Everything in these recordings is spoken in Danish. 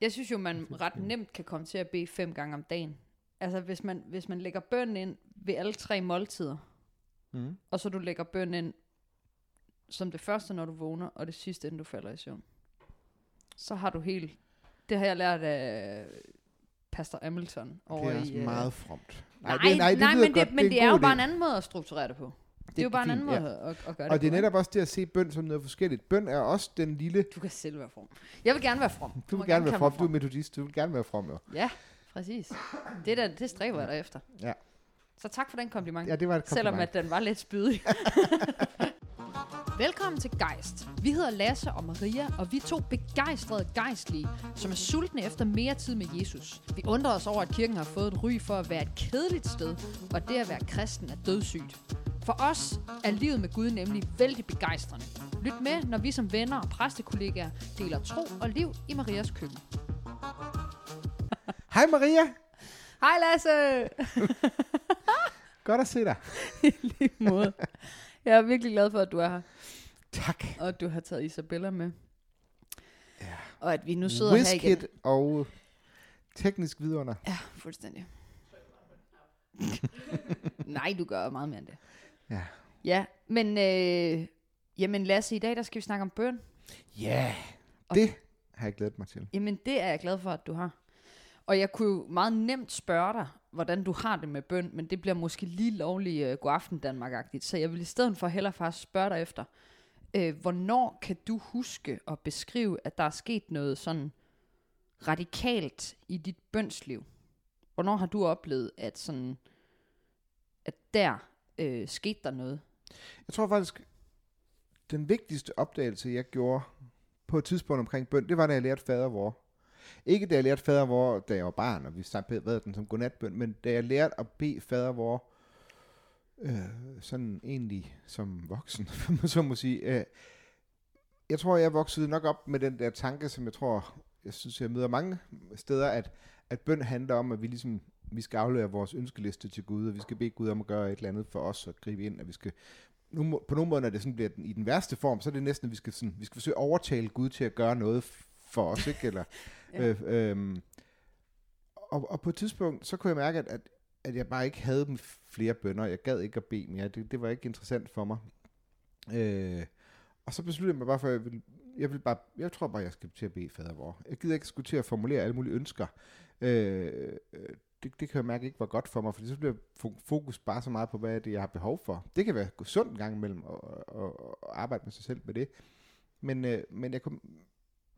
Jeg synes jo, man ret nemt kan komme til at bede fem gange om dagen. Altså, hvis man, hvis man lægger bøn ind ved alle tre måltider, Mm. og så du lægger bøn ind som det første, når du vågner, og det sidste, inden du falder i søvn. Så har du helt... Det har jeg lært af Pastor Hamilton Det over er også i... øh, meget fromt. Nej, nej, nej, nej lyder men, det, godt. men en det er jo bare en anden måde at strukturere det på. Det er jo bare en anden måde at, at gøre det Og det er netop også det at se bøn som noget forskelligt. Bøn er også den lille... Du kan selv være from. Jeg vil gerne være from. Du må vil gerne være from, du er metodist, du vil gerne være from, jo. Ja, præcis. Det, der, det stræber jeg dig efter. Ja. Så tak for den kompliment. Ja, det var et Selvom kompliment. at den var lidt spydig. Velkommen til Geist. Vi hedder Lasse og Maria, og vi er to begejstrede gejstlige, som er sultne efter mere tid med Jesus. Vi undrer os over, at kirken har fået et ry for at være et kedeligt sted, og det at være kristen er dødssygt. For os er livet med Gud nemlig vældig begejstrende. Lyt med, når vi som venner og præstekollegaer deler tro og liv i Marias køkken. Hej Maria! Hej Lasse! Godt at se dig. lige måde. Jeg er virkelig glad for, at du er her, Tak. og at du har taget Isabella med. Ja. Og at vi nu sidder her igen. Whisket og teknisk vidunder. Ja, fuldstændig. Nej, du gør meget mere end det. Ja. Ja, men øh, jamen Lasse, i dag der skal vi snakke om bøn. Ja, yeah. det har jeg glædet mig til. Jamen det er jeg glad for, at du har. Og jeg kunne jo meget nemt spørge dig, hvordan du har det med bøn, men det bliver måske lige lovlig uh, god aften Danmark-agtigt. Så jeg vil i stedet for hellere faktisk spørge dig efter, øh, hvornår kan du huske og beskrive, at der er sket noget sådan radikalt i dit bønsliv? Hvornår har du oplevet, at sådan, at der øh, skete der noget? Jeg tror faktisk, den vigtigste opdagelse, jeg gjorde på et tidspunkt omkring bøn, det var, da jeg lærte fader vor. Ikke da jeg lærte fader vor, da jeg var barn, og vi ved den som godnatbøn, men da jeg lærte at bede fader vor, øh, sådan egentlig som voksen, så må sige. Øh, jeg tror, jeg voksede nok op med den der tanke, som jeg tror, jeg synes, jeg møder mange steder, at, at bøn handler om, at vi ligesom vi skal aflevere vores ønskeliste til Gud, og vi skal bede Gud om at gøre et eller andet for os og gribe ind, og vi skal nu, må- på nogle måder, når det sådan bliver den, i den værste form, så er det næsten, at vi skal, sådan, vi skal forsøge at overtale Gud til at gøre noget for os, ikke? Eller, Ja. øh, øhm, og, og på et tidspunkt, så kunne jeg mærke, at, at, at jeg bare ikke havde dem flere bønder. Jeg gad ikke at bede mere. Det, det var ikke interessant for mig. Øh, og så besluttede jeg mig bare for, at jeg vil, jeg vil bare, jeg tror bare, jeg skal til at bede fader vor. Jeg gider ikke skulle til at formulere alle mulige ønsker. Øh, øh, det, det kan jeg mærke ikke var godt for mig, for så bliver fokus bare så meget på, hvad det, jeg har behov for. Det kan være sundt en gang imellem at, at, at arbejde med sig selv med det. Men, øh, men jeg, kunne,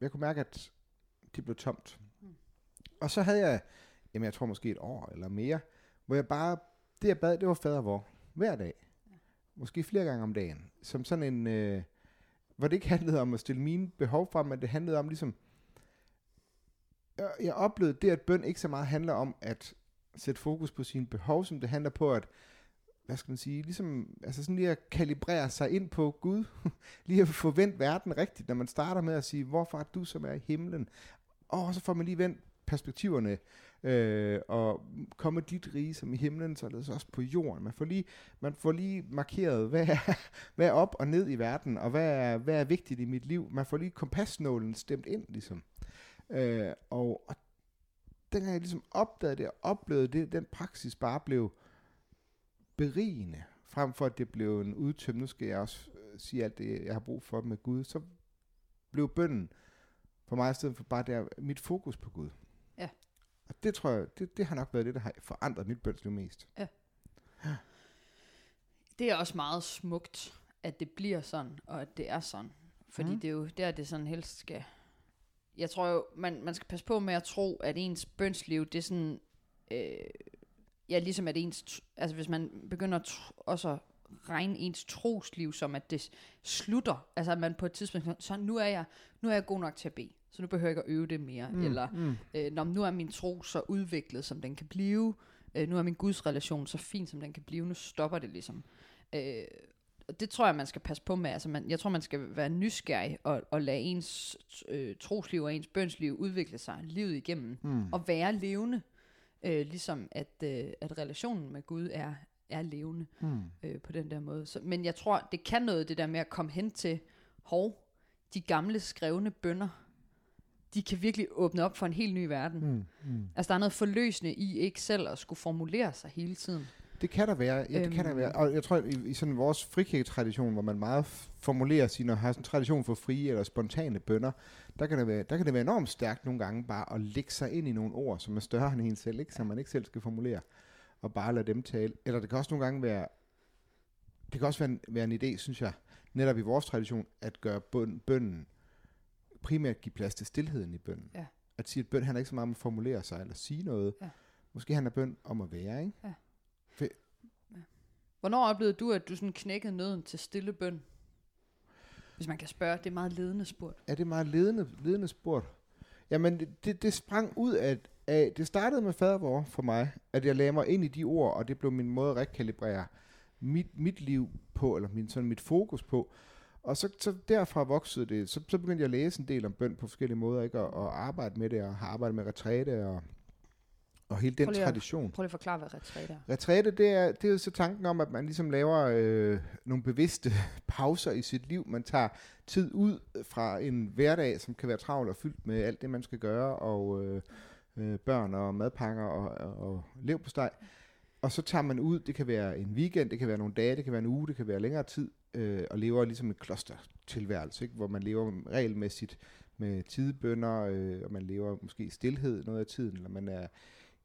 jeg kunne mærke, at det blev tomt. Mm. Og så havde jeg, jamen jeg tror måske et år eller mere, hvor jeg bare, det jeg bad, det var fader hvor, Hver dag. Måske flere gange om dagen. Som sådan en, øh, hvor det ikke handlede om at stille mine behov frem, men det handlede om ligesom, jeg, oplevede det, at bøn ikke så meget handler om at sætte fokus på sine behov, som det handler på at, hvad skal man sige, ligesom, altså sådan lige at kalibrere sig ind på Gud, lige at forvente verden rigtigt, når man starter med at sige, hvorfor er du, som er i himlen? Og så får man lige vendt perspektiverne, øh, og komme dit rige som i himlen, så er det også på jorden. Man får lige, man får lige markeret, hvad er, hvad er op og ned i verden, og hvad er, hvad er vigtigt i mit liv. Man får lige kompasnålen stemt ind, ligesom. Øh, og, og dengang jeg ligesom opdagede det og oplevede det, den praksis bare blev berigende, frem for at det blev en udtømt, nu skal jeg også øh, sige alt det, jeg har brug for med Gud, så blev bønden for mig i stedet for bare der, mit fokus på Gud. Ja. Og det tror jeg, det, det har nok været det, der har forandret mit bønsliv mest. Det er også meget smukt, at det bliver sådan, og at det er sådan. Fordi mm. det er jo der, det sådan helst skal... Jeg tror jo, man, man skal passe på med at tro, at ens bønsliv, det er sådan... Øh, ja, ligesom at ens... Altså hvis man begynder at også at regne ens trosliv som, at det slutter. Altså at man på et tidspunkt... Så nu er jeg, nu er jeg god nok til at bede. Så nu behøver jeg ikke at øve det mere. Mm. Eller mm. øh, når nu er min tro så udviklet, som den kan blive. Øh, nu er min Guds relation så fin, som den kan blive. Nu stopper det ligesom. Øh, det tror jeg, man skal passe på med. Altså, man, jeg tror, man skal være nysgerrig og, og lade ens øh, trosliv og ens bønsliv udvikle sig livet igennem. Mm. Og være levende. Øh, ligesom at, øh, at relationen med Gud er, er levende Mm. øh, på den der måde. Så, men jeg tror, det kan noget, det der med at komme hen til, hov, de gamle skrevne bønder, de kan virkelig åbne op for en helt ny verden. Mm, mm. Altså, der er noget forløsende i ikke selv at skulle formulere sig hele tiden. Det kan der være, ja, det kan der Øhm. være. Og jeg tror, i, i sådan vores frikirketradition, hvor man meget formulerer sine, og har sådan en tradition for frie eller spontane bønder, der kan, det være, der kan det være enormt stærkt nogle gange bare at lægge sig ind i nogle ord, som er større end en selv, ikke? som man ikke selv skal formulere, og bare lade dem tale. Eller det kan også nogle gange være, det kan også være en, være en idé, synes jeg, netop i vores tradition, at gøre bøn, bønnen primært give plads til stillheden i bønnen. Ja. At sige, at bøn handler ikke så meget om at formulere sig eller sige noget. Ja. Måske handler bøn om at være, ikke? Hvornår oplevede du, at du sådan knækkede nøden til stille bøn? Hvis man kan spørge, det er meget ledende spurgt. Er det meget ledende, ledende spurgt? Jamen, det- det, sprang ud af, af, det startede med fadervor for mig, at jeg lagde mig ind i de ord, og det blev min måde at rekalibrere mit, mit liv på, eller min, sådan mit fokus på. Og så, så derfra voksede det, så, så begyndte jeg at læse en del om bøn på forskellige måder, ikke? Og, og arbejde med det, og har arbejdet med retræte, og, og hele den Prøv lige tradition. Prøv lige at forklare, hvad retræt er. Retræte, det er, det er jo så tanken om, at man ligesom laver øh, nogle bevidste pauser i sit liv. Man tager tid ud fra en hverdag, som kan være travl og fyldt med alt det, man skal gøre, og øh, øh, børn og madpakker og, og, og leverpostej. Og så tager man ud, det kan være en weekend, det kan være nogle dage, det kan være en uge, det kan være længere tid, øh, og lever ligesom et klostertilværelse, ikke? hvor man lever regelmæssigt med tidebønder, øh, og man lever måske i stillhed noget af tiden, eller man er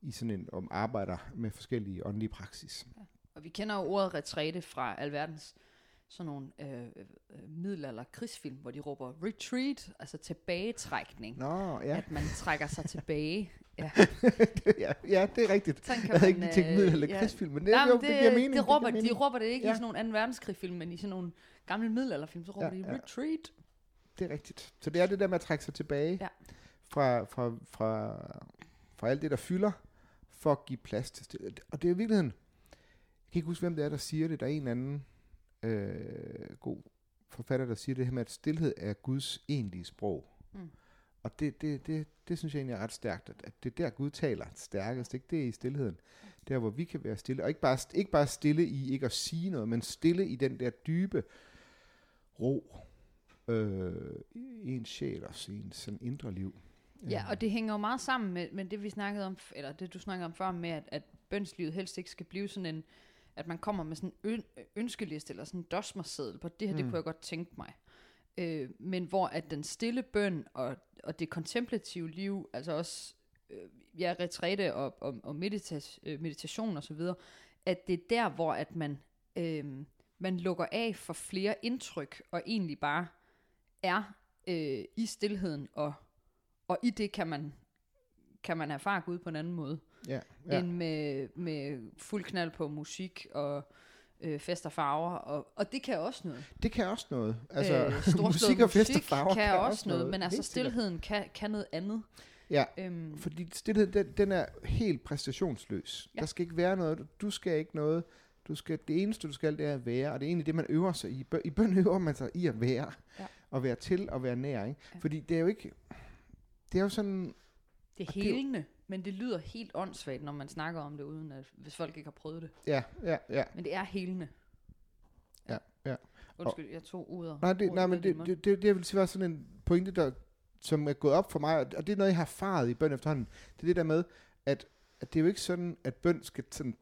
i sådan en om arbejder med forskellige åndelige praksis. Og vi kender jo ordet retræte fra alverdens sådan nogle øh, øh, middelalder krigsfilm, hvor de råber retreat, altså tilbagetrækning. Nå, ja. At man trækker sig tilbage. Ja. ja, ja, det er rigtigt. Sådan kan Jeg havde man, ikke tænkt øh, middelalder ja. krigsfilm, men det, Nej, jo, det, det giver mening. Det råber, giver de mening. råber det ikke Ja. i sådan nogle 2. verdenskrig-film, men i sådan nogle gamle middelalderfilm, så råber Ja, de ja. retreat. Det er rigtigt. Så det er det der med at trække sig tilbage Ja. fra, fra, fra, fra alt det, der fylder, for at give plads til stille. Og det er i virkeligheden, jeg kan ikke huske, hvem det er, der siger det. Der er en anden øh, god forfatter, der siger det her med, at stillhed er Guds egentlige sprog. Mm. Og det, det, det, det synes jeg egentlig er ret stærkt, at, at det er der Gud taler stærkest, ikke? det er i stillheden. Der, hvor vi kan være stille. Og ikke bare, ikke bare stille i ikke at sige noget, men stille i den der dybe ro øh, i en sjæl og i en sådan indre liv. Ja, og det hænger jo meget sammen med, med det, vi snakkede om, eller det, du snakkede om før, med, at, at bønslivet helst ikke skal blive sådan en, at man kommer med sådan en øn, ønskeliste, eller sådan en dosmerseddel på, det her, mm. det kunne jeg godt tænke mig. Øh, men hvor at den stille bøn, og, og det kontemplative liv, altså også, øh, ja, retræte og, og, og medita- øh, meditation og så videre, at det er der, hvor at man, øh, man lukker af for flere indtryk, og egentlig bare er øh, i stillheden og og i det kan man, kan man erfare Gud på en anden måde, Ja, ja. end med, med fuld knald på musik og øh, fest og farver. Og, og det kan også noget. Det kan også noget. Altså, øh, musik og fest og farver kan, også noget, men altså stillheden kan, kan noget andet. Ja, Øhm, fordi stillhed, den, den er helt præstationsløs. Ja. Der skal ikke være noget. Du skal ikke noget. Du skal, det eneste, du skal, det er at være. Og det er egentlig det, man øver sig i. I bøn øver man sig i at være. Ja. Og være til og være nær. Ikke? Ja. Fordi det er jo ikke... Det er jo sådan... det er og det er jo- helende, men det lyder helt åndssvagt, når man snakker om det, uden at, hvis folk ikke har prøvet det. Ja, ja, ja. Men det er helende. Ja, ja. Undskyld, jeg tog ordet. Nej, det, nej men det, det, det, det, vil sige var sådan en pointe, der, som er gået op for mig, og og det er noget, jeg har erfaret i bøn efterhånden. Det er det der med, at, at det er jo ikke sådan, at bøn skal sådan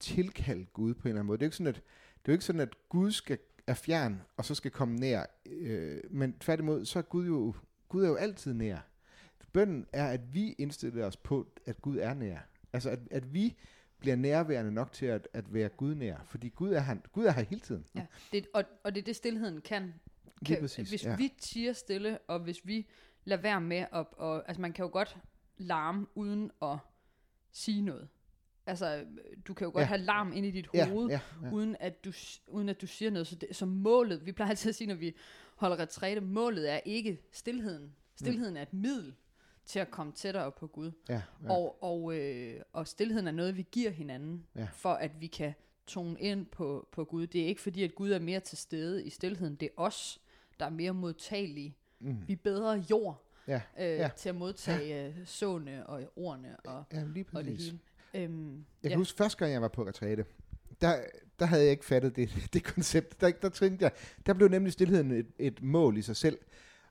tilkalde Gud på en eller anden måde. Det er jo ikke sådan, at, det er jo ikke sådan, at Gud skal er fjern, og så skal komme nær. Øh, men tværtimod, så er Gud jo, Gud er jo altid nær. Bønnen er, at vi indstiller os på, at Gud er nær. Altså, at, at vi bliver nærværende nok til at, at være Gud nær. Fordi Gud er, han, Gud er her hele tiden. Ja, det, og, og det er det, stillheden kan. Kan præcis, hvis ja. vi tiger stille, og hvis vi lader være med at... Og, altså, man kan jo godt larme uden at sige noget. Altså, du kan jo godt Ja. ja. have larm ind i dit Ja, hoved, ja, ja. Uden, at du, uden at du siger noget. Så, det, så målet, vi plejer altid at sige, når vi holder retræte, målet er ikke stillheden. Stilheden er et middel til at komme tættere på Gud. Ja, ja. Og, og, øh, og stillheden er noget, vi giver hinanden, Ja. ja. for at vi kan tone ind på, på Gud. Det er ikke fordi, at Gud er mere til stede i stillheden. Det er os, der er mere modtagelige. Mm. Vi er bedre jord Ja, øh, ja. ja. til at modtage øh, såne og ordene og, ja, lige og det hele. Øhm, Jeg ja. kan huske, første gang jeg var på retræte, der, der havde jeg ikke fattet det, det koncept. Der, der, tænkte jeg, der blev nemlig stillheden et, et mål i sig selv.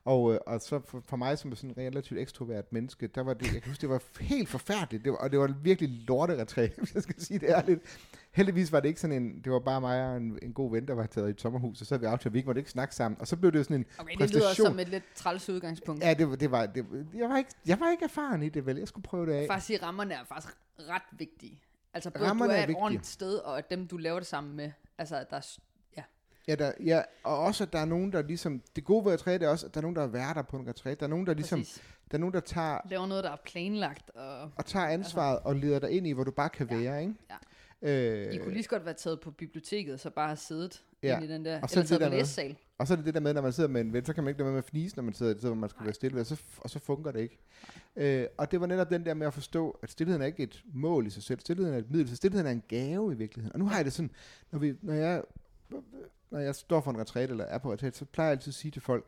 Og, øh, og så for, for mig som sådan en relativt ekstrovert menneske, der var det, jeg kan huske, det var helt forfærdeligt, det var, og det var virkelig lorteretræ, hvis jeg skal sige det ærligt. Heldigvis var det ikke sådan en, det var bare mig og en, en god ven, der var taget i et sommerhus, og så havde vi aftalt, at vi ikke måtte ikke snakke sammen, og så blev det sådan en Okay, det lyder præstation. som et lidt træls udgangspunkt. Ja, det, det var, det, jeg, var ikke, jeg var ikke erfaren i det, vel? Jeg skulle prøve det af. Faktisk sige, rammerne er faktisk ret vigtige. Altså, både Rammerne du er er et vigtige. ordentligt sted, og at dem, du laver det sammen med, altså, at der er, ja, Ja, der, ja, og også, at der er nogen, der ligesom... Det gode ved retræte er også, at der er nogen, der er værter på en retræte. Der er nogen, der ligesom... præcis. Der er nogen, der tager, Laver noget, der er planlagt, og og tager ansvaret og leder dig ind i, hvor du bare kan Ja, være, ikke? ja. Øh, I kunne lige så godt være taget på biblioteket, så bare have siddet Ja, i den der, og så eller det taget der med- læsesal. Og så er det det der med, når man sidder med en ven, så kan man ikke lade være med at fnise, når man sidder et sted, hvor man skulle Nej. være stille, og så, og så fungerer det ikke. Øh, og det var netop den der med at forstå, at stillheden er ikke et mål i sig selv. Stillheden er et middel, så stillheden er en gave i virkeligheden. Og nu har jeg det sådan, når, vi, når, jeg, når jeg står for en retræte, eller er på retræte, så plejer jeg altid at sige til folk,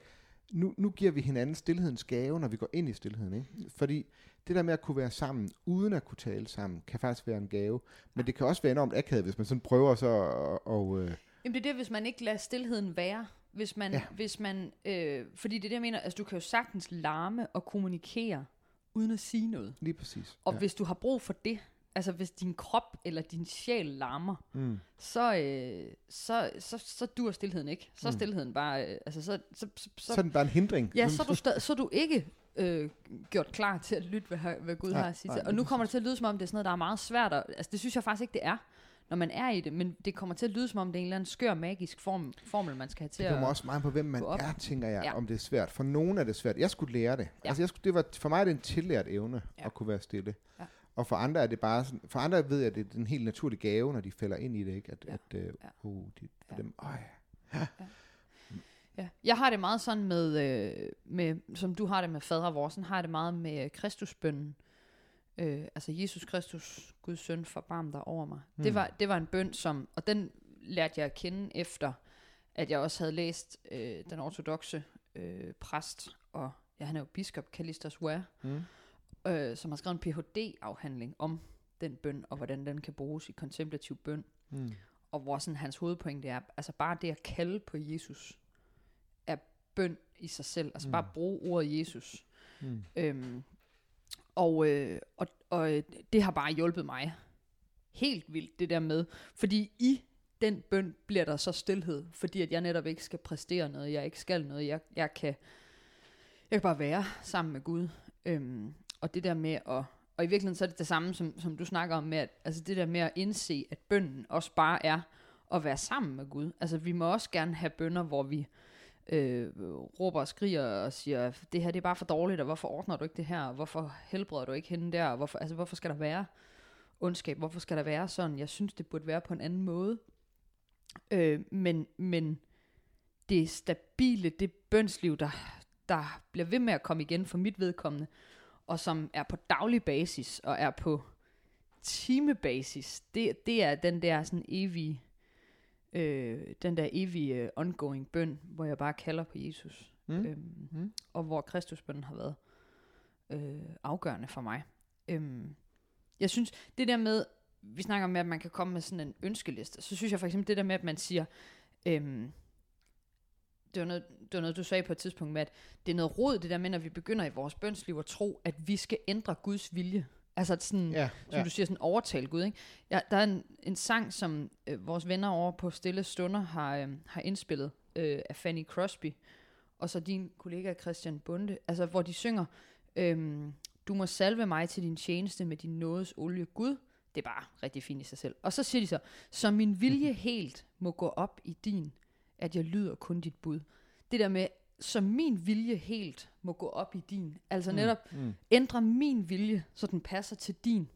nu, nu giver vi hinanden stillhedens gave, når vi går ind i stillheden. Ikke? Fordi det der med at kunne være sammen, uden at kunne tale sammen, kan faktisk være en gave. Men det kan også være enormt akavet, hvis man sådan prøver så at... Og, øh, Jamen det er det, hvis man ikke lader stillheden være. Hvis man, Ja. ja. hvis man øh, fordi det er det, jeg mener, altså du kan jo sagtens larme og kommunikere, uden at sige noget. lige præcis. Og ja. hvis du har brug for det, altså hvis din krop eller din sjæl larmer, Mm. så, øh, så, så, så dur stillheden ikke. Så er Mm. stillheden bare, øh, altså så, så, så, Så, så, er den bare en hindring. ja, så er du, stad, så er du ikke øh, gjort klar til at lytte, hvad, hvad Gud Nej, har at sige nej. Og nu kommer det til at lyde, som om det er sådan noget, der er meget svært. At, altså det synes jeg faktisk ikke, det er, når man er i det. Men det kommer til at lyde, som om det er en eller anden skør, magisk form, formel, man skal have til Det kommer at... også meget på, hvem man er, tænker jeg, Ja. om det er svært. For nogen er det svært. Jeg skulle lære det. Ja. Altså, jeg skulle, det var, for mig er det en tillært evne Ja. at kunne være stille. Ja. Og for andre er det bare sådan, for andre ved jeg, at det er en helt naturlig gave, når de falder ind i det, ikke? At, Ja. at uh, Ja. uh, de, for Ja. dem, øj, Ja. Jeg har det meget sådan med, øh, med, som du har det med fader vor, sådan har jeg det meget med øh, Kristusbønnen. Øh, altså Jesus Kristus, Guds søn, forbarm dig over mig. Mm. Det, Hmm. var, det var en bøn, som, og den lærte jeg at kende efter, at jeg også havde læst øh, den ortodoxe øh, præst, og ja, han er jo biskop, Callistus Ware, mm. Øh, som har skrevet en Ph.D.-afhandling om den bøn, og hvordan den kan bruges i kontemplativ bøn. Mm. Og hvor sådan hans hovedpointe er, altså bare det at kalde på Jesus, er bøn i sig selv. Altså mm. bare bruge ordet Jesus. Mm. Øhm, og, øh, og, og øh, det har bare hjulpet mig helt vildt, det der med. Fordi i den bøn bliver der så stillhed, fordi at jeg netop ikke skal præstere noget, jeg ikke skal noget, jeg, jeg, kan, jeg kan bare være sammen med Gud. Øhm, og det der med at, og i virkeligheden så er det det samme, som, som du snakker om, med at, altså det der med at indse, at bønnen også bare er at være sammen med Gud. Altså vi må også gerne have bønder, hvor vi øh, råber og skriger og siger, det her det er bare for dårligt, og hvorfor ordner du ikke det her, og hvorfor helbreder du ikke hende der, og hvorfor, altså, hvorfor skal der være ondskab, hvorfor skal der være sådan, jeg synes det burde være på en anden måde. Øh, men, men det stabile, det bønsliv, der, der bliver ved med at komme igen for mit vedkommende, og som er på daglig basis, og er på timebasis, det, det er den der sådan evige, øh, den der evige øh, ongoing bøn, hvor jeg bare kalder på Jesus. Mm. Øhm, Mm. og hvor Kristusbønnen har været øh, afgørende for mig. Øhm, jeg synes, det der med, vi snakker om, at man kan komme med sådan en ønskeliste, så synes jeg for eksempel det der med, at man siger, øhm, det, var noget, det var noget, du sagde på et tidspunkt med, at det er noget rod, det der med, når vi begynder i vores bønsliv at tro, at vi skal ændre Guds vilje. Altså sådan, Ja, som ja. du siger, sådan overtale Gud. Ikke? Ja, der er en, en sang, som øh, vores venner over på Stille Stunder har, øh, har indspillet øh, af Fanny Crosby, og så din kollega Christian Bunde, altså hvor de synger, øhm, du må salve mig til din tjeneste med din nådes olie Gud. Det er bare rigtig fint i sig selv. Og så siger de så, så min vilje helt må gå op i din, at jeg lyder kun dit bud. Det der med, så min vilje helt må gå op i din. Altså netop, Mm. ændre min vilje, så den passer til din.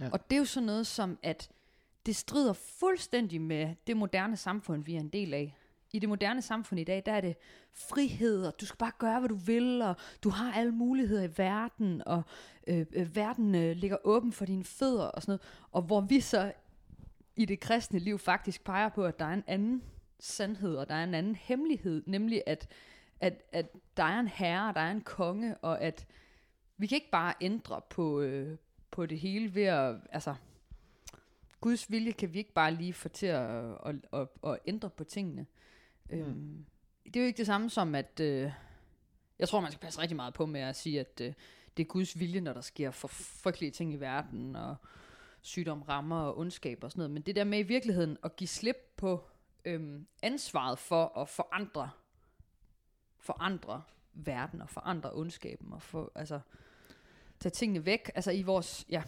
Ja. Og det er jo sådan noget som, at det strider fuldstændig med det moderne samfund, vi er en del af. I det moderne samfund i dag, der er det frihed, og du skal bare gøre, hvad du vil, og du har alle muligheder i verden, og øh, øh, verden øh, ligger åben for dine fødder og sådan noget. Og hvor vi så i det kristne liv faktisk peger på, at der er en anden sandhed, og der er en anden hemmelighed, nemlig at, at, at der er en herre, der er en konge, og at vi kan ikke bare ændre på, øh, på det hele ved at, altså, Guds vilje kan vi ikke bare lige få til at, at, at, at ændre på tingene. Mm. Øhm, det er jo ikke det samme som, at, øh, Jeg tror, man skal passe rigtig meget på med at sige, at øh, det er Guds vilje, når der sker for frygtelige ting i verden, og sygdom rammer og ondskab og sådan noget. Men det der med i virkeligheden at give slip på øhm, ansvaret for at forandre, forandre verden og forandre ondskaben og få, altså, tage tingene væk, altså i vores, ja,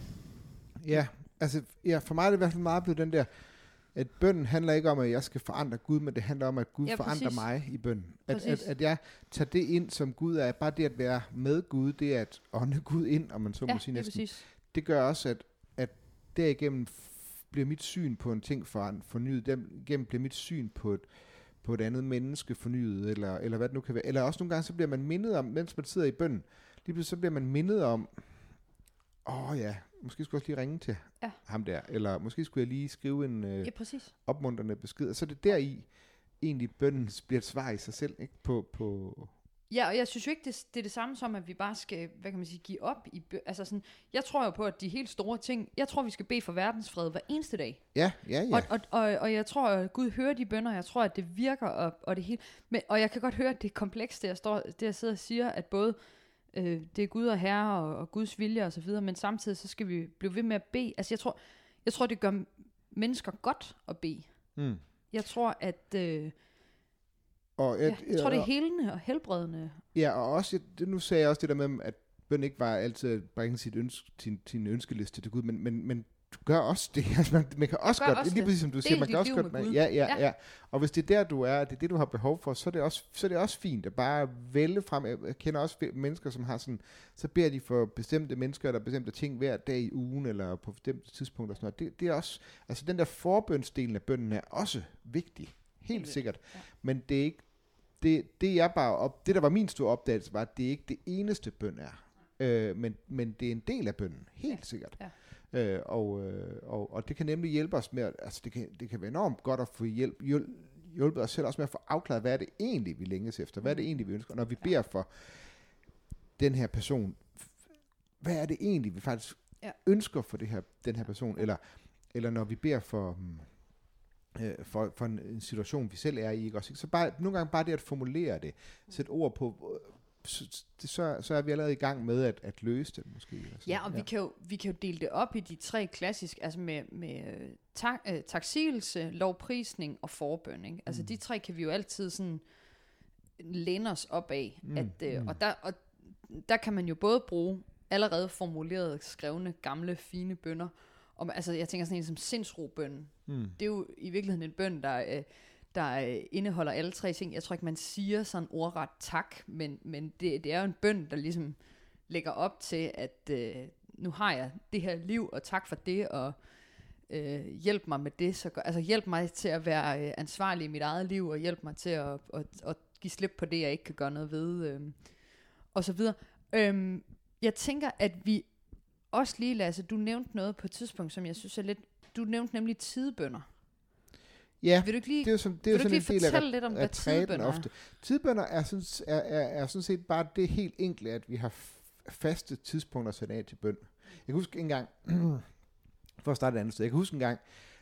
Ja, altså ja, for mig er det i hvert fald meget blevet den der, at bønden handler ikke om, at jeg skal forandre Gud, men det handler om, at Gud Ja, ja, forandrer præcis. mig i bønden. At, at, Præcis. at jeg tager det ind, som Gud er. Bare det at være med Gud, det er at ånde Gud ind, om man så ja, må sige lige næsten. præcis. Det gør også, at, at derigennem bliver mit syn på en ting for, fornyet. Derigennem bliver mit syn på et, på et andet menneske fornyet, eller, eller hvad det nu kan være. Eller også nogle gange, så bliver man mindet om, mens man sidder i bønden, lige så bliver man mindet om, åh oh ja, måske skulle jeg også lige ringe til Ja. ham der, eller måske skulle jeg lige skrive en øh, Ja, præcis. opmuntrende besked. Og så er det der i, egentlig bønden bliver et svar i sig selv, ikke? På, på Ja, og jeg synes jo ikke, det, det er det samme som, at vi bare skal, hvad kan man sige, give op. I, altså sådan, jeg tror jo på, at de helt store ting, jeg tror, vi skal bede for verdensfred hver eneste dag. ja, ja, ja. Og, og, og, og jeg tror, at Gud hører de bønder, jeg tror, at det virker, og, og det hele. Men, og jeg kan godt høre, at det er komplekst, det jeg, står, det jeg sidder og siger, at både øh, det er Gud og Herre, og, og Guds vilje og så videre, men samtidig så skal vi blive ved med at bede. Altså jeg tror, jeg tror det gør mennesker godt at bede. Mm. Jeg tror, at øh, Og, ja, jeg tror, det er helende og helbredende. Ja, og også, det, nu sagde jeg også det der med, at bøn ikke var altid at bringe sit ønske, sin, sin ønskeliste til Gud, men, men, men du gør også det. Altså, man, man kan også Gør godt, også lige præcis som du Del siger, man kan også godt, med man, ja, ja, Ja. ja, Og hvis det er der, du er, det er det, du har behov for, så er det også, så er det også fint at bare vælge frem. Jeg kender også mennesker, som har sådan, så beder de for bestemte mennesker, eller bestemte ting hver dag i ugen, eller på bestemte tidspunkter og sådan noget. Det, det er også, altså den der forbønsdelen af bønnen er også vigtig. Helt sikkert. Ja. Men det er ikke det, det jeg bare op, det der var min store opdagelse var, at det ikke det eneste bøn er. Øh, men, men det er en del af bønnen, helt Ja, sikkert. ja. Øh, og, øh, og, og det kan nemlig hjælpe os med, at- altså det kan, det kan være enormt godt at få hjælp, hjælp, hjulpet os selv også med at få afklaret, hvad er det egentlig, vi længes efter, hvad er det Mm. egentlig, vi ønsker. Og når vi Ja. beder for den her person, hvad er det egentlig, vi faktisk Ja. ønsker for det her, den her person, eller, eller når vi beder for, hmm, øh, for, for en, en situation, vi selv er i, ikke også? Så bare, nogle gange bare det at formulere det, sætte ord på, øh, så, så, så er vi allerede i gang med at, at løse det måske. Altså. Ja, og ja. Vi, kan jo, vi kan jo dele det op i de tre klassiske, altså med, med øh, tak, øh, taksigelse, lovprisning og forbøn. Ikke? Altså Mm. de tre kan vi jo altid sådan læne os op af. Mm, At, øh, mm. og, der, og der kan man jo både bruge allerede formulerede, skrevne, gamle, fine bønder. Og, altså jeg tænker sådan en som sindsrobønnen. Mm. Det er jo i virkeligheden en bøn, der, øh, der øh, indeholder alle tre ting. Jeg tror ikke, man siger sådan ordret tak, men, men det, det er jo en bøn, der ligesom lægger op til, at øh, nu har jeg det her liv, og tak for det, og øh, hjælp mig med det. Så, altså hjælp mig til at være øh, ansvarlig i mit eget liv, og hjælp mig til at, at, at give slip på det, jeg ikke kan gøre noget ved, øh, og så videre. Øhm, jeg tænker, at vi også lige, Lasse, du nævnte noget på et tidspunkt, som jeg synes er lidt, du nævnte nemlig tidebønder. Ja, Vil du ikke lige, det er jo, som, det er jo sådan en del af lidt om, af tidebønder er? ofte. Tidbønder er sådan, er, er, er sådan set bare det helt enkle, at vi har faste tidspunkter sat af til bøn. Jeg kan huske en gang, for at starte et andet sted, jeg kan huske en gang,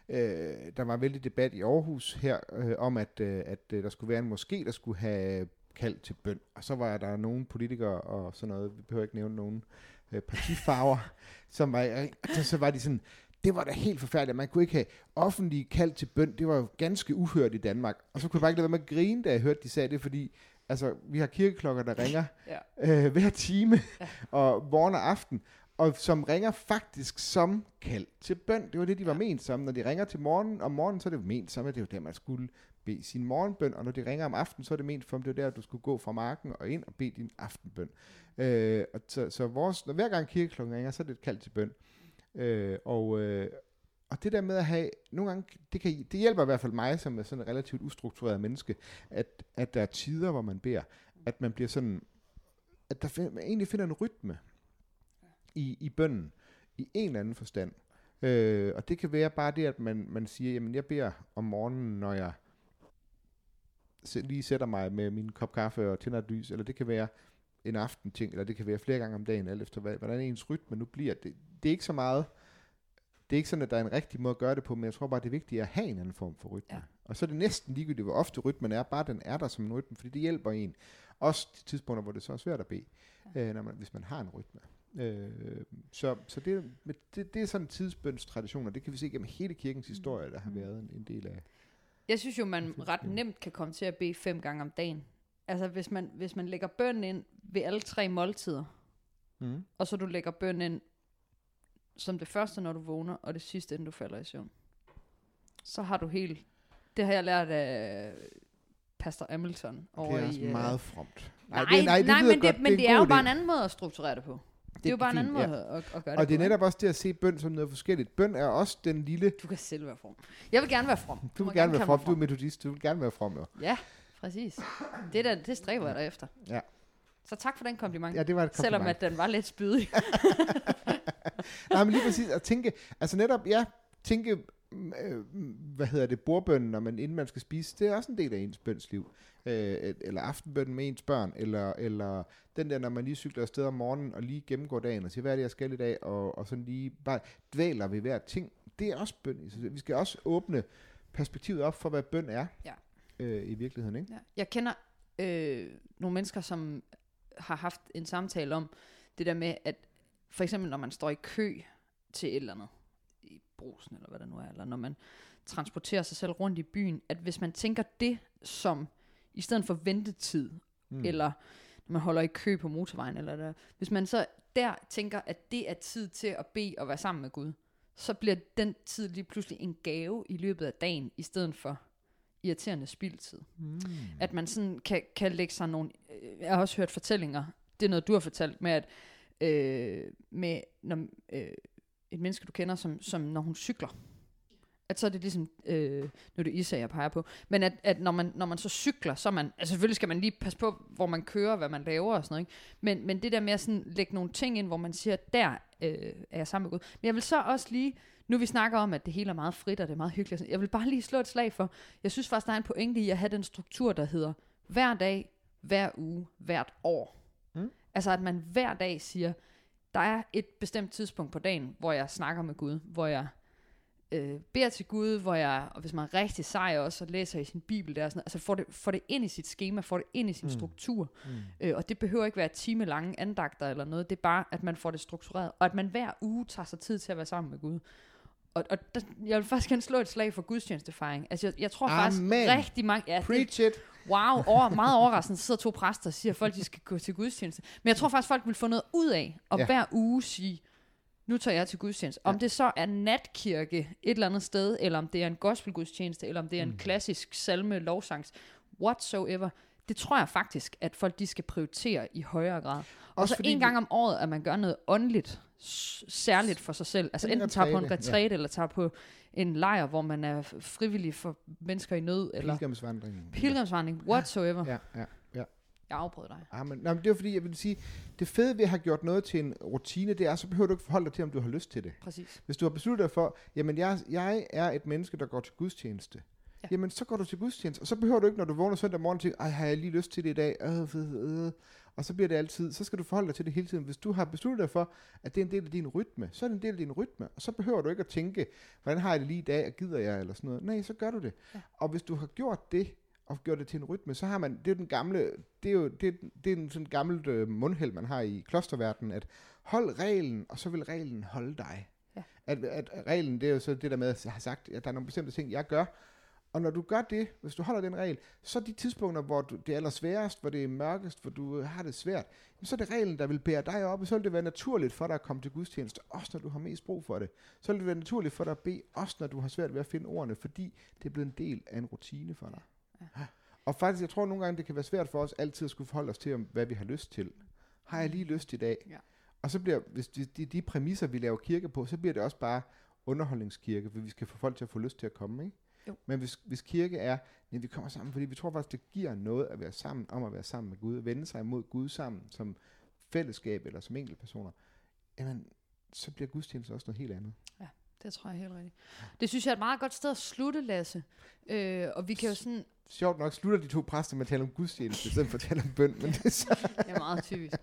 øh, der var en vældig debat i Aarhus her, øh, om at, øh, at øh, der skulle være en moské, der skulle have kaldt til bøn. Og så var der nogle politikere og sådan noget, vi behøver ikke nævne nogen øh, partifarver, som var, så, så var de sådan, det var da helt forfærdeligt. Man kunne ikke have offentlig kaldt til bøn. Det var jo ganske uhørt i Danmark. Og så kunne jeg bare ikke lade være med at grine, da jeg hørte, de sagde det, fordi altså, vi har kirkeklokker, der ringer Ja. øh, hver time, Ja. og morgen og aften, og som ringer faktisk som kald til bøn. Det var det, de var Ja. ment som. Når de ringer til morgen om morgenen, så er det jo ment som, at det var der, man skulle bede sin morgenbøn, og når de ringer om aftenen, så er det ment for, at det var der, du skulle gå fra marken og ind og bede din aftenbøn. Øh, og så, så vores, når hver gang kirkeklokken ringer, så er det et kald til bøn. Øh, og, øh, og det der med at have, nogle gange, det, kan, det hjælper i hvert fald mig, som er sådan et relativt ustruktureret menneske, at, at der er tider, hvor man beder, at man bliver sådan, at der find, man egentlig finder en rytme i, i bønnen, i en eller anden forstand. Øh, og det kan være bare det, at man, man siger, jamen jeg beder om morgenen, når jeg lige sætter mig med min kop kaffe og tænder et lys, eller det kan være en aften ting, eller det kan være flere gange om dagen, alt efter hvad, hvordan ens rytme nu bliver. Det, det er ikke så meget, det er ikke sådan, at der er en rigtig måde at gøre det på, men jeg tror bare, det er vigtigt at have en anden form for rytme. Og så er det næsten ligegyldigt, hvor ofte rytmen er, bare den er der som en rytme, fordi det hjælper en. Også til tidspunkter, hvor det så er svært at bede, ja. øh, når man, hvis man har en rytme. Øh, så så det, det, det er sådan en tidsbønstradition, og det kan vi se gennem hele kirkens historie, der har Mm. været en, en del af. Jeg synes jo, man ret nemt kan komme til at bede fem gange om dagen. Altså hvis man, hvis man lægger bøn ind ved alle tre måltider, Mm. og så du lægger bøn ind som det første, når du vågner, og det sidste, inden du falder i søvn. Så har du helt... Det har jeg lært af Pastor Hamilton over det er også i... øh, meget fromt. Nej, det, nej, nej lyder men, det, godt. men er det en er god jo bare en anden måde at strukturere det på. Det er jo bare en anden måde at, at gøre det Og det er netop også det at se bøn som noget forskelligt. Bøn er også den lille... Du kan selv være from. Jeg vil gerne være from. Du må vil gerne være from, du er metodist, du vil gerne være from, jo. Ja, præcis. Det, der, det stræber jeg efter. Ja. Så tak for den kompliment. Ja, det var et Selvom kompliment. at den var lidt spydig. Nej, men lige præcis at tænke, altså netop, ja, tænke, øh, hvad hedder det, bordbønnen, når man, inden man skal spise, det er også en del af ens bønsliv. Øh, eller aftenbønnen med ens børn, eller, eller den der, når man lige cykler afsted om morgenen, og lige gennemgår dagen, og siger, hvad er det, jeg skal i dag, og, og sådan lige bare dvæler ved hver ting. Det er også bøn. Vi skal også åbne perspektivet op for, hvad bøn er Ja. øh, i virkeligheden, ikke? Ja. Jeg kender øh, nogle mennesker, som har haft en samtale om det der med, at for eksempel når man står i kø til et eller andet, i brusen eller hvad det nu er, eller når man transporterer sig selv rundt i byen, at hvis man tænker det som, i stedet for ventetid, Mm. eller når man holder i kø på motorvejen, eller der, hvis man så der tænker, at det er tid til at bede og være sammen med Gud, så bliver den tid lige pludselig en gave i løbet af dagen, i stedet for irriterende spildtid. Mm. At man sådan kan, kan lægge sig nogle... øh, Jeg har også hørt fortællinger, det er noget, du har fortalt, med at øh, med når, øh, et menneske, du kender, som, som når hun cykler, at så er det ligesom, øh, nu er det Isa, jeg peger på, men at, at når, man, når man så cykler, så er man, altså selvfølgelig skal man lige passe på, hvor man kører, hvad man laver og sådan noget, ikke? Men, men det der med at sådan lægge nogle ting ind, hvor man siger, der øh, er jeg sammen med Gud. Men jeg vil så også lige, nu vi snakker om, at det hele er meget frit, og det er meget hyggeligt, jeg vil bare lige slå et slag for, jeg synes faktisk, der er en pointe i at have den struktur, der hedder, hver dag, hver uge, hvert år. Mm. Altså at man hver dag siger, der er et bestemt tidspunkt på dagen, hvor jeg snakker med Gud, hvor jeg øh, beder til Gud, hvor jeg, og hvis man er rigtig sej også, og læser i sin bibel der, og sådan, altså får det, får det ind i sit schema, får det ind i sin mm. struktur, Mm. øh, og det behøver ikke være time lange andagter eller noget, det er bare, at man får det struktureret, og at man hver uge tager sig tid til at være sammen med Gud. Og, og der, jeg vil faktisk gerne slå et slag for gudstjenestefejring. Altså, jeg, jeg tror faktisk Amen. rigtig mange... Ja, det, Preach it. wow, over, meget overraskende, så sidder to præster og siger, at folk de skal gå til gudstjeneste. Men jeg tror faktisk, folk vil få noget ud af at Ja. hver uge sige, nu tager jeg til gudstjeneste. Om Ja. det så er natkirke et eller andet sted, eller om det er en gospelgudstjeneste, eller om det er en Mm. klassisk salme, lovsangs, whatsoever. Det tror jeg faktisk, at folk de skal prioritere i højere grad. Og Også så fordi en gang om året, at man gør noget åndeligt, særligt for sig selv. Altså En enten tager på en retræte, ja. eller tager på en lejr, hvor man er frivillig for mennesker i nød, eller Pilgrimsvandringen. pilgrimsvandring, whatsoever. Ja, ja, ja. Jeg afbrød dig. Ah, men, nej, men det er fordi, jeg vil sige, det fede ved at have gjort noget til en rutine, det er, så behøver du ikke forholde dig til, om du har lyst til det. Præcis. Hvis du har besluttet dig for, jamen jeg, jeg er et menneske, der går til gudstjeneste, ja. Ja. jamen så går du til gudstjeneste, og så behøver du ikke, når du vågner søndag morgen, tænke, ej, har jeg lige lyst til det i dag? Øh, øh, øh. Og så bliver det altid, så skal du forholde dig til det hele tiden. Hvis du har besluttet dig for, at det er en del af din rytme, så er det en del af din rytme, og så behøver du ikke at tænke, hvordan har jeg det lige i dag, og gider jeg, eller sådan noget. Nej, så gør du det. Ja. Og hvis du har gjort det, og gjort det til en rytme, så har man, det er den gamle, det er jo det, det er en sådan gammelt øh, mundheld, man har i klosterverdenen, at hold reglen, og så vil reglen holde dig. Ja. At, at reglen, det er jo så det der med at have sagt, at der er nogle bestemte ting, jeg gør, og når du gør det, hvis du holder den regel, så er de tidspunkter, hvor du, det er allersværest, hvor det er mørkest, hvor du øh, har det svært, jamen, så er det reglen, der vil bære dig op, og så vil det være naturligt for dig at komme til gudstjeneste, også når du har mest brug for det. Så vil det være naturligt for dig at bede, også når du har svært ved at finde ordene, fordi det er blevet en del af en rutine for dig. Ja. Og faktisk, jeg tror nogle gange, det kan være svært for os altid at skulle forholde os til, hvad vi har lyst til. Har jeg lige lyst i dag? Ja. Og så bliver, hvis de, de, de præmisser, vi laver kirke på, så bliver det også bare underholdningskirke, for vi skal få folk til at få lyst til at komme, ikke? Jo. Men hvis, hvis kirke er, at vi kommer sammen, fordi vi tror faktisk, det giver noget at være sammen, om at være sammen med Gud, vende sig imod Gud sammen, som fællesskab eller som enkelte personer, jamen, så bliver gudstjeneste også noget helt andet. Det tror jeg helt rigtigt. Det synes jeg er et meget godt sted at slutte, Lasse. Øh, og vi kan jo sådan... Sjovt nok slutter de to præster med at tale om gudstjeneste, i stedet for at tale om bøn, men det er så... Det er meget typisk.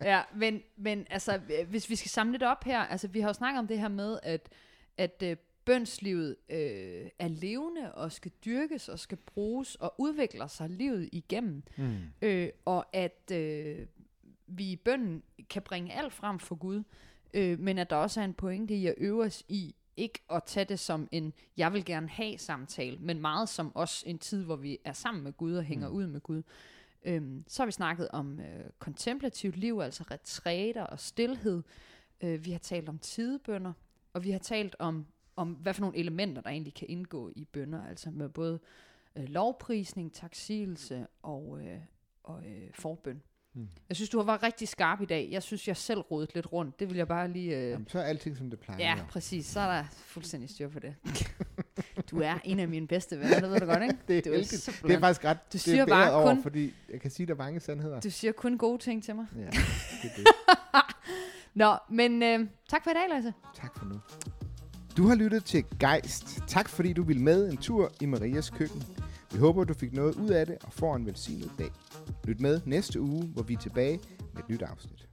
Ja, men, men altså, hvis vi skal samle det op her, altså vi har jo snakket om det her med, at, at øh, bønslivet øh, er levende og skal dyrkes og skal bruges og udvikler sig livet igennem. Mm. Øh, og at øh, vi i bønden kan bringe alt frem for Gud, øh, men at der også er en pointe i at øve os i ikke at tage det som en, jeg vil gerne have samtale, men meget som også en tid, hvor vi er sammen med Gud og hænger mm. ud med Gud. Øhm, så har vi snakket om øh, kontemplativt liv, altså retræter og stillhed. Øh, vi har talt om tidebønder, og vi har talt om, om, hvad for nogle elementer, der egentlig kan indgå i bønder, altså med både øh, lovprisning, taksigelse og, øh, og øh, forbøn. Mm. Jeg synes, du har været rigtig skarp i dag. Jeg synes, jeg selv rodet lidt rundt. Det vil jeg bare lige... Øh... Jamen, så er alting, som det plejer. Ja, præcis. Så er der fuldstændig styr på det. du er en af mine bedste venner, det ved du godt, ikke? det, er du er det er faktisk ret du siger bare over, kun, fordi jeg kan sige, der er mange sandheder. Du siger kun gode ting til mig. Ja, det er det. Nå, men øh, tak for i dag, Lasse. Tak for nu. Du har lyttet til Geist. Tak fordi du ville med en tur i Marias køkken. Vi håber, du fik noget ud af det og får en velsignet dag. Lyt med næste uge, hvor vi er tilbage med et nyt afsnit.